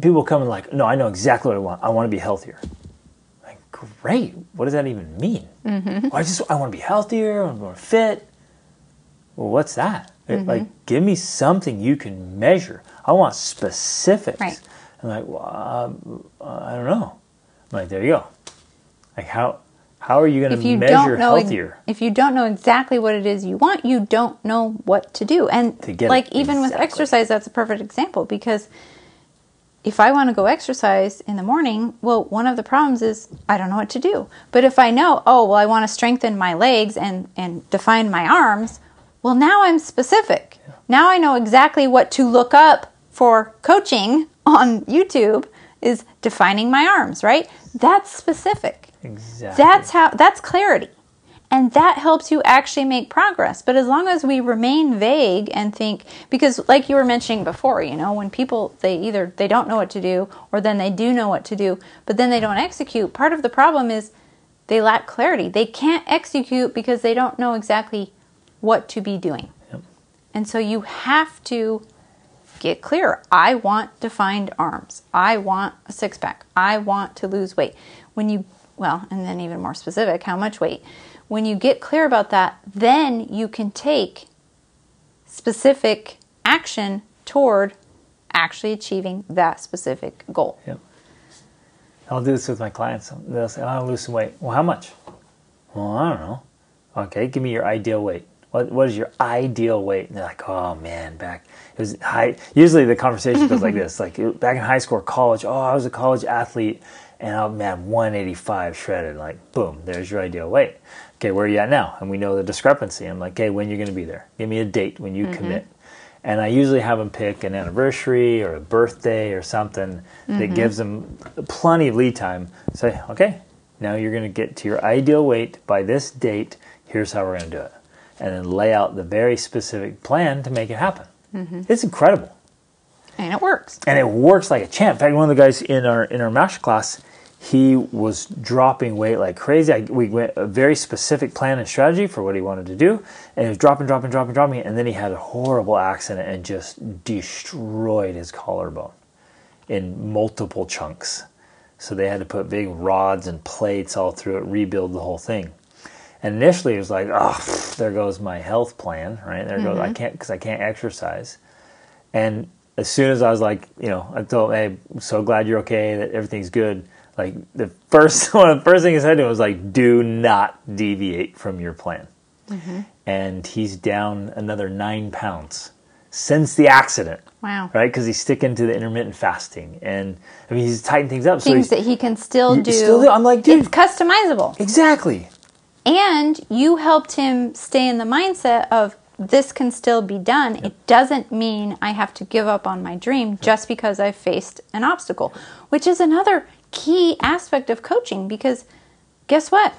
people come and like no I know exactly what I want. I want to be healthier. Like great. What does that even mean? Mm-hmm. I just I want to be healthier. I want to be fit well, what's that? Mm-hmm. Like, give me something you can measure. I want specifics. Right. I'm like, well, uh, I don't know. I'm like, there you go. Like, how how are you going to measure healthier? If you don't know exactly what it is you want, you don't know what to do. And to like it. even exactly. with exercise, that's a perfect example because if I want to go exercise in the morning, well, one of the problems is I don't know what to do. But if I know, oh, well, I want to strengthen my legs and and define my arms, well, now I'm specific. Yeah. Now I know exactly what to look up for coaching on YouTube is defining my arms, right? That's specific. Exactly. That's how that's clarity. And that helps you actually make progress. But as long as we remain vague and think because like you were mentioning before, you know, when people they either they don't know what to do or then they do know what to do, but then they don't execute, part of the problem is they lack clarity. They can't execute because they don't know exactly what to be doing. Yep. And so you have to get clear. I want defined arms. I want a six pack. I want to lose weight. When you, well, and then even more specific, how much weight. When you get clear about that, then you can take specific action toward actually achieving that specific goal. Yep. I'll do this with my clients. They'll say, oh, I want to lose some weight. Well, how much? Well, I don't know. Okay, give me your ideal weight what what is your ideal weight? And they're like, oh man, back it was high. Usually the conversation goes like this, like back in high school or college. Oh, I was a college athlete, and oh man, 185 shredded. Like boom, there's your ideal weight. Okay, where are you at now? And we know the discrepancy. I'm like, okay, when you're going to be there? Give me a date when you mm-hmm. commit. And I usually have them pick an anniversary or a birthday or something mm-hmm. that gives them plenty of lead time. Say, okay, now you're going to get to your ideal weight by this date. Here's how we're going to do it and then lay out the very specific plan to make it happen. Mm-hmm. It's incredible. And it works. And it works like a champ. In fact, one of the guys in our in our master class, he was dropping weight like crazy. I, we went a very specific plan and strategy for what he wanted to do, and he was dropping, dropping, dropping, dropping, and then he had a horrible accident and just destroyed his collarbone in multiple chunks. So they had to put big rods and plates all through it, rebuild the whole thing. And initially it was like, oh, there goes my health plan, right? There mm-hmm. goes, I mm-hmm. can't, because I can't exercise. And as soon as I was like, you know, I told, hey, I'm so glad you're okay, that everything's good. Like the first one of the first thing he said to him was like, do not deviate from your plan. Mm-hmm. And he's down another nine pounds since the accident. Wow. Right? Because he's sticking to the intermittent fasting. And I mean, he's tightened things up. Things so that he can still do. Still do. I'm like, dude. It's customizable. Exactly. And you helped him stay in the mindset of this can still be done. Yep. It doesn't mean I have to give up on my dream just because I faced an obstacle, which is another key aspect of coaching because guess what?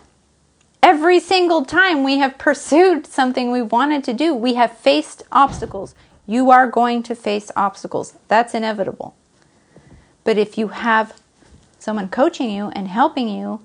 Every single time we have pursued something we wanted to do, we have faced obstacles. You are going to face obstacles. That's inevitable. But if you have someone coaching you and helping you,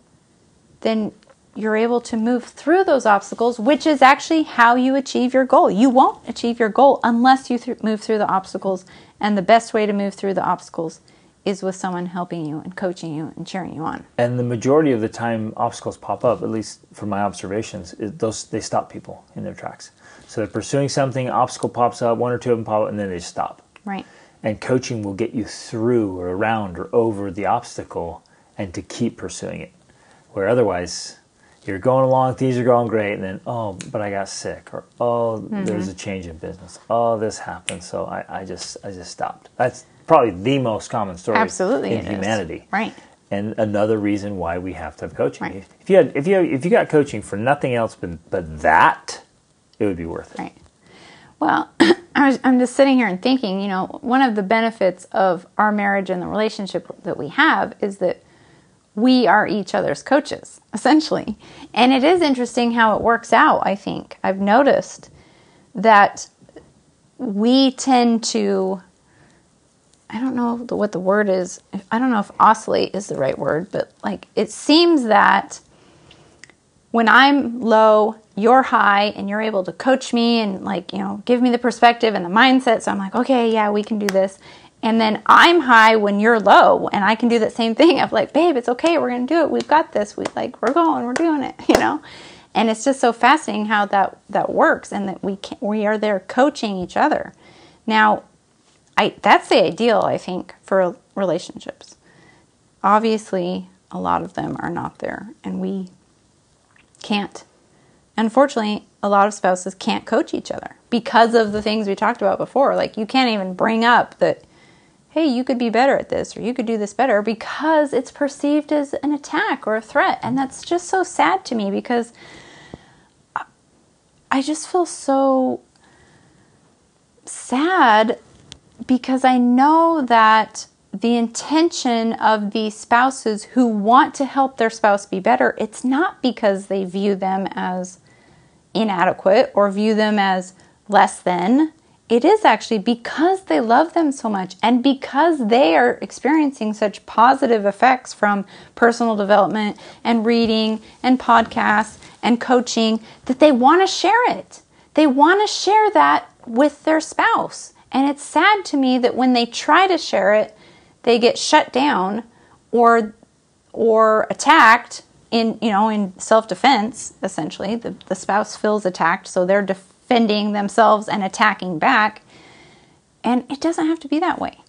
then you're able to move through those obstacles, which is actually how you achieve your goal. You won't achieve your goal unless you th- move through the obstacles. And the best way to move through the obstacles is with someone helping you and coaching you and cheering you on. And the majority of the time obstacles pop up, at least from my observations, those they stop people in their tracks. So they're pursuing something, obstacle pops up, one or two of them pop up, and then they stop. Right. And coaching will get you through or around or over the obstacle and to keep pursuing it. Where otherwise, you're going along, things are going great, and then, oh, but I got sick, or oh, Mm-hmm. there's a change in business. Oh, this happened, so I, I just I just stopped. That's probably the most common story Absolutely, in it is. humanity. Right. And another reason why we have to have coaching. Right. If you had if you if you got coaching for nothing else but but that, it would be worth it. Right. Well, I was, I'm just sitting here and thinking, you know, one of the benefits of our marriage and the relationship that we have is that we are each other's coaches, essentially. And it is interesting how it works out, I think. I've noticed that we tend to, I don't know what the word is. I don't know if oscillate is the right word, but like it seems that when I'm low, you're high, and you're able to coach me and like, you know, give me the perspective and the mindset. So I'm like, okay, yeah, we can do this. And then I'm high when you're low, and I can do that same thing. I'm like, babe, it's okay. We're gonna do it. We've got this. We like, we're going. We're doing it. You know. And it's just so fascinating how that that works, and that we can, we are there coaching each other. Now, I that's the ideal, I think, for relationships. Obviously, a lot of them are not there, and we can't. Unfortunately, a lot of spouses can't coach each other because of the things we talked about before. Like, you can't even bring up that, hey, you could be better at this or you could do this better because it's perceived as an attack or a threat. And that's just so sad to me because I- just feel so sad because I know that the intention of the spouses who want to help their spouse be better, it's not because they view them as inadequate or view them as less than. It is actually because they love them so much and because they are experiencing such positive effects from personal development and reading and podcasts and coaching that they want to share it. They want to share that with their spouse. And it's sad to me that when they try to share it, they get shut down or or attacked in you know in self-defense essentially the, the spouse feels attacked so they're defending themselves and attacking back. And it doesn't have to be that way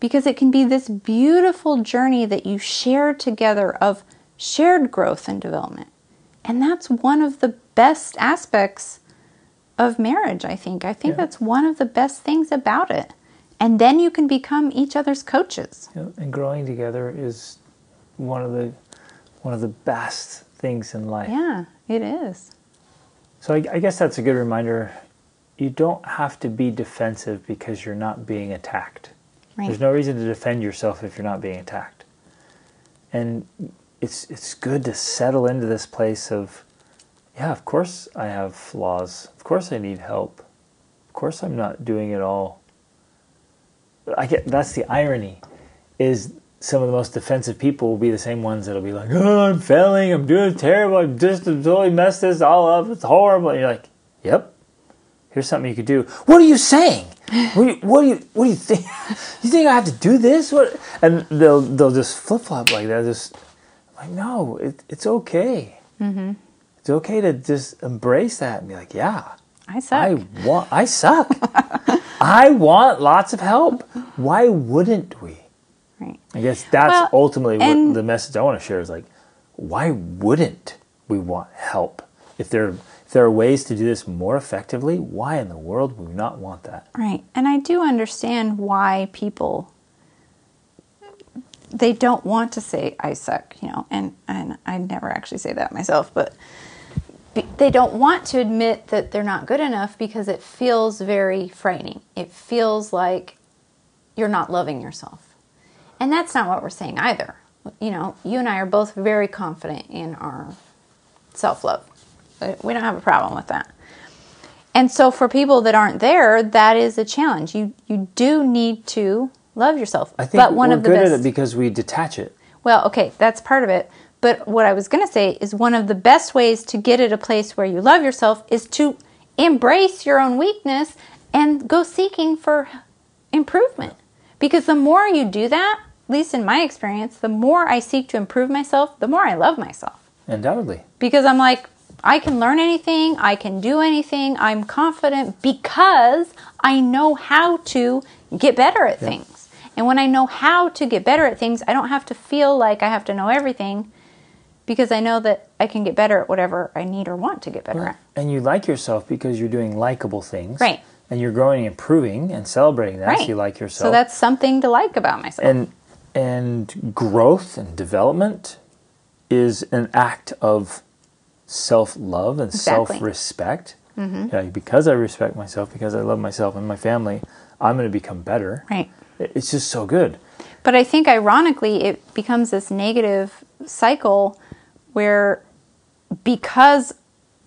because it can be this beautiful journey that you share together of shared growth and development. And that's one of the best aspects of marriage i think. I think Yeah. that's one of the best things about it. And then you can become each other's coaches. Know, and growing together is one of the one of the best things in life. yeah it is So I, I guess that's a good reminder. You don't have to be defensive because you're not being attacked. right There's no reason to defend yourself if you're not being attacked. And it's it's good to settle into this place of, yeah, of course I have flaws. Of course I need help. Of course I'm not doing it all. I get that's the irony, is some of the most defensive people will be the same ones that'll be like, oh, I'm failing, I'm doing terrible, I'm just totally messed this all up, it's horrible. And you're like, yep, here's something you could do. What are you saying? What do you, what do you, what do you think? You think I have to do this? What? And they'll they'll just flip flop like that. Just like no, it, it's okay. Mm-hmm. It's okay to just embrace that and be like, yeah, i suck I want, I suck. I want lots of help. Why wouldn't we? Right I guess that's Well, ultimately what and- the message I want to share is like, why wouldn't we want help? If there if there are ways to do this more effectively, why in the world would we not want that? Right. And I do understand why people they don't want to say I suck, you know, and and I never actually say that myself, but they don't want to admit that they're not good enough because it feels very frightening. It feels like you're not loving yourself. And that's not what we're saying either. You know, you and I are both very confident in our self-love. We don't have a problem with that. And so for people that aren't there, that is a challenge. You you do need to love yourself. I think but one we're of the good best at it because we detach it. Well, okay, that's part of it. But what I was going to say is one of the best ways to get at a place where you love yourself is to embrace your own weakness and go seeking for improvement. Because the more you do that, at least in my experience, the more I seek to improve myself, the more I love myself. Undoubtedly. Because I'm like, I can learn anything, I can do anything, I'm confident because I know how to get better at things. And when I know how to get better at things, I don't have to feel like I have to know everything because I know that I can get better at whatever I need or want to get better at. And you like yourself because you're doing likable things. Right. And you're growing and improving and celebrating that. So you like yourself. So that's something to like about myself. and and growth and development is an act of self-love and Exactly. self-respect. Mm-hmm. because I respect myself, because I love myself and my family, I'm going to become better. right. It's just so good. But I think ironically, it becomes this negative cycle where because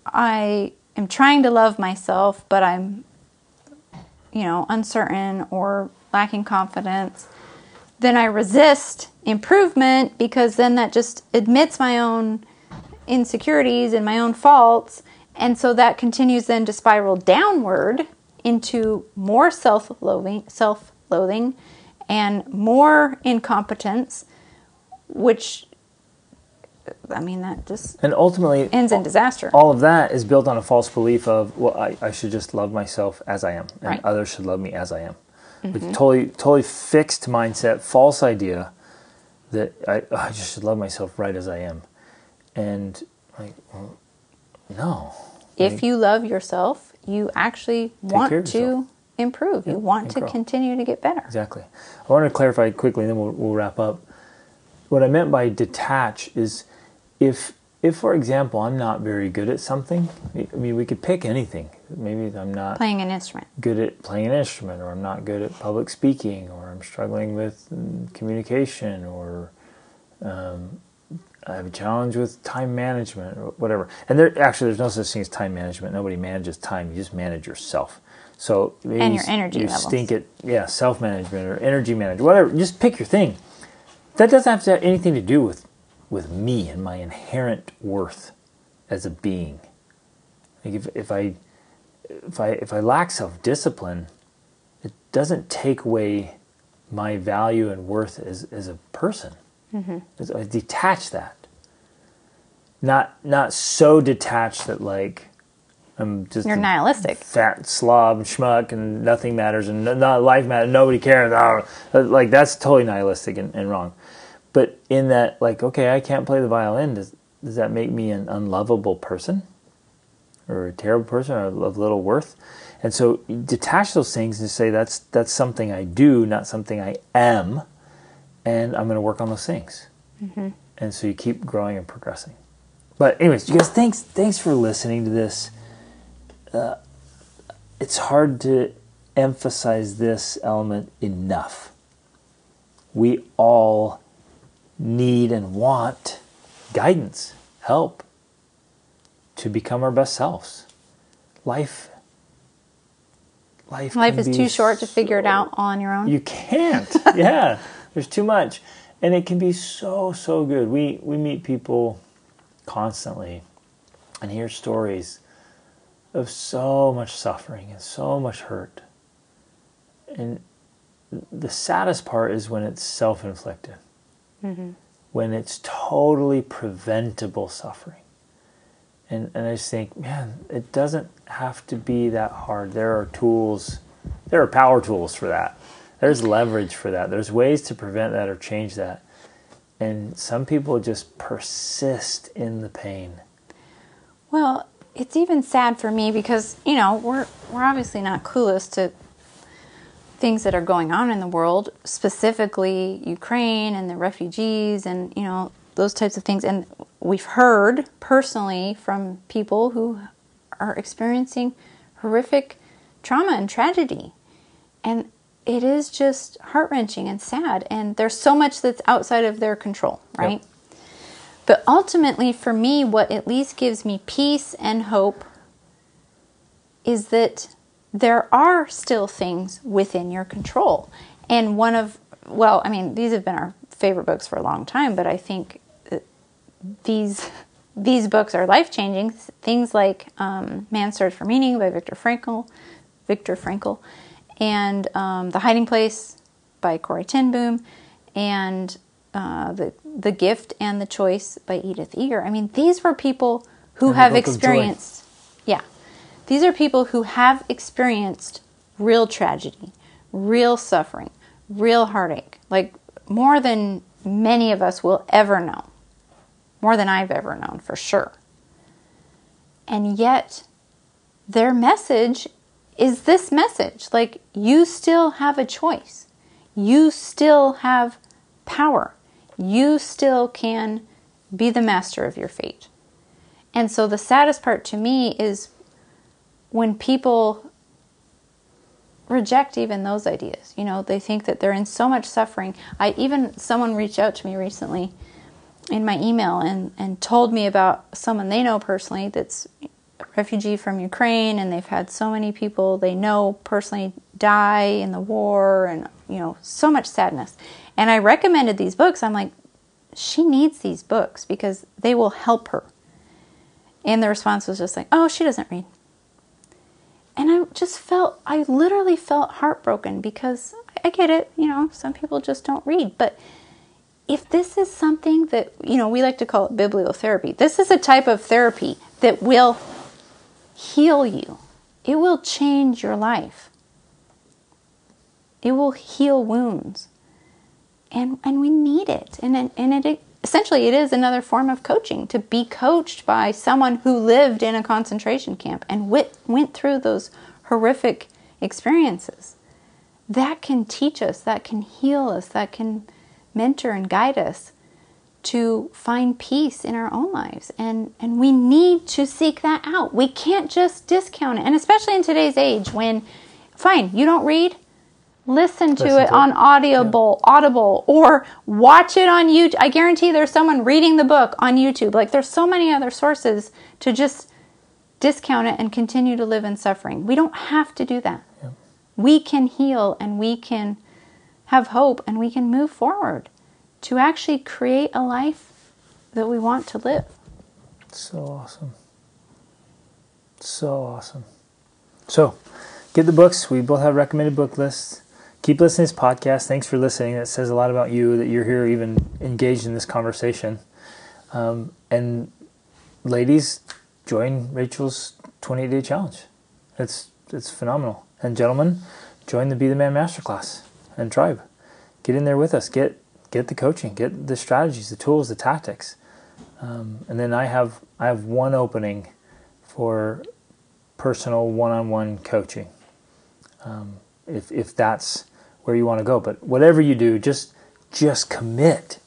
I am trying to love myself, but I'm, you know, uncertain or lacking confidence, then I resist improvement because then that just admits my own insecurities and my own faults. And so that continues then to spiral downward into more self-loathing, self-loathing and more incompetence, which, I mean, that just And ultimately, ends in disaster. all of that is built on a false belief of well I, I should just love myself as i am and Right. others should love me as i am Which mm-hmm. totally totally fixed mindset false idea that I, I just should love myself right as i am and like well, no if you love yourself, you actually want to improve. You want to grow. continue to get better. Exactly. I want to clarify quickly, and then we'll, we'll wrap up. What I meant by detach is if, if for example, I'm not very good at something, I mean, we could pick anything. Maybe I'm not Playing an instrument. good at playing an instrument, or I'm not good at public speaking, or I'm struggling with mm, communication, or um, I have a challenge with time management, or whatever. And there actually, there's no such thing as time management. Nobody manages time. You just manage yourself. So maybe And your you- energy you levels. stink at yeah self management or energy management, whatever. Just pick your thing. That doesn't have to have anything to do with with me and my inherent worth as a being. Like if, if I if I if I lack self discipline, it doesn't take away my value and worth as as a person. Mm-hmm. I detach that. Not not so detached that like I'm just You're nihilistic. fat slob and schmuck and nothing matters and no, not life matters nobody cares oh, like that's totally nihilistic and, and wrong but in that like okay i can't play the violin does, does that make me an unlovable person? Or a terrible person or of little worth? And so detach those things and say that's that's something i do not something i am and i'm going to work on those things. Mm-hmm. And so you keep growing and progressing. But anyways you guys thanks thanks for listening to this. Uh, it's hard to emphasize this element enough. We all need and want guidance, help to become our best selves. Life life Life is too short to figure it so- out on your own. You can't. yeah. There's too much. And it can be so so good. We we meet people constantly and hear stories of so much suffering and so much hurt. And the saddest part is when it's self inflicted, when it's totally preventable suffering. And, and I just think, man, it doesn't have to be that hard. There are tools, there are power tools for that. There's leverage for that. There's ways to prevent that or change that. And some people just persist in the pain. Well, it's even sad for me because you know we're we're obviously not clueless to things that are going on in the world, specifically Ukraine and the refugees and you know those types of things. And we've heard personally from people who are experiencing horrific trauma and tragedy, and it is just heart wrenching and sad. And there's so much that's outside of their control, right? But ultimately, for me, what at least gives me peace and hope is that there are still things within your control. And one of, well, I mean, these have been our favorite books for a long time, but I think these these books are life changing. Things like um, Man's Search for Meaning by Viktor Frankl, Viktor Frankl, and um, The Hiding Place by Corrie ten Boom, and uh, the the Gift and the Choice by Edith Eger. I mean, these were people who And have experienced. These are people who have experienced real tragedy, real suffering, real heartache, like more than many of us will ever know, more than I've ever known for sure. And yet, their message is this message like, you still have a choice, you still have power, you still can be the master of your fate. And so, the saddest part to me is when people reject even those ideas. You know, they think that they're in so much suffering. I even someone reached out to me recently in my email and and told me about someone they know personally that's a refugee from Ukraine and they've had so many people they know personally die in the war and you know, so much sadness. And I recommended these books. I'm like she needs these books because they will help her. And the response was just like, "Oh, she doesn't read." And I just felt, I literally felt heartbroken because I get it, you know, some people just don't read. But if this is something that, you know, we like to call it bibliotherapy, this is a type of therapy that will heal you, it will change your life, it will heal wounds. And, and we need it. And, and it essentially it is another form of coaching to be coached by someone who lived in a concentration camp and went, went through those horrific experiences. That can teach us that can heal us that can mentor and guide us to find peace in our own lives. And and we need to seek that out. We can't just discount it. And especially in today's age when fine you don't read listen to Listen it to on it. audible audible or watch it on youtube i guarantee there's someone reading the book on youtube like there's so many other sources to just discount it and continue to live in suffering we don't have to do that we can heal and we can have hope and we can move forward to actually create a life that we want to live So awesome. So awesome. So, get the books. We both have recommended book lists. Keep listening to this podcast. Thanks for listening. It says a lot about you that you're here, even engaged in this conversation. Um, and ladies, join Rachel's 28 day challenge. It's it's phenomenal. And gentlemen, join the Be the Man Masterclass and Tribe. Get in there with us. Get get the coaching. Get the strategies, the tools, the tactics. Um, and then I have I have one opening for personal one-on-one coaching. Um, if if that's where you want to go, but whatever you do, just just commit,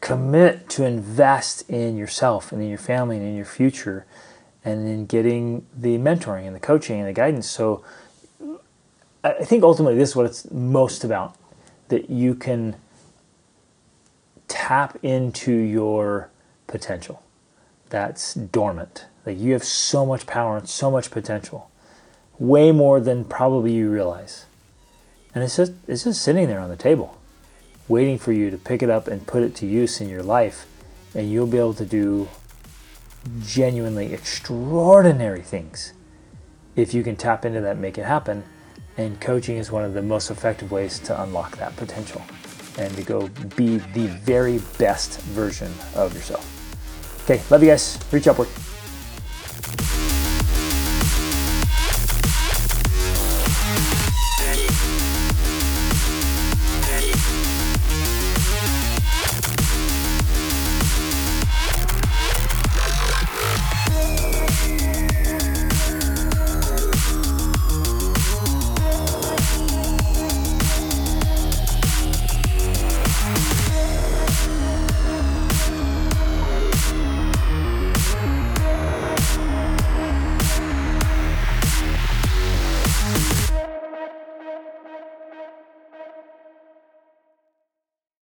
commit to invest in yourself and in your family and in your future, and in getting the mentoring and the coaching and the guidance. So I think ultimately this is what it's most about that you can tap into your potential that's dormant. Like you have so much power and so much potential, way more than probably you realize. And it's just it's just sitting there on the table, waiting for you to pick it up and put it to use in your life, and you'll be able to do genuinely extraordinary things if you can tap into that make it happen. And coaching is one of the most effective ways to unlock that potential and to go be the very best version of yourself. Okay, love you guys. Reach upward.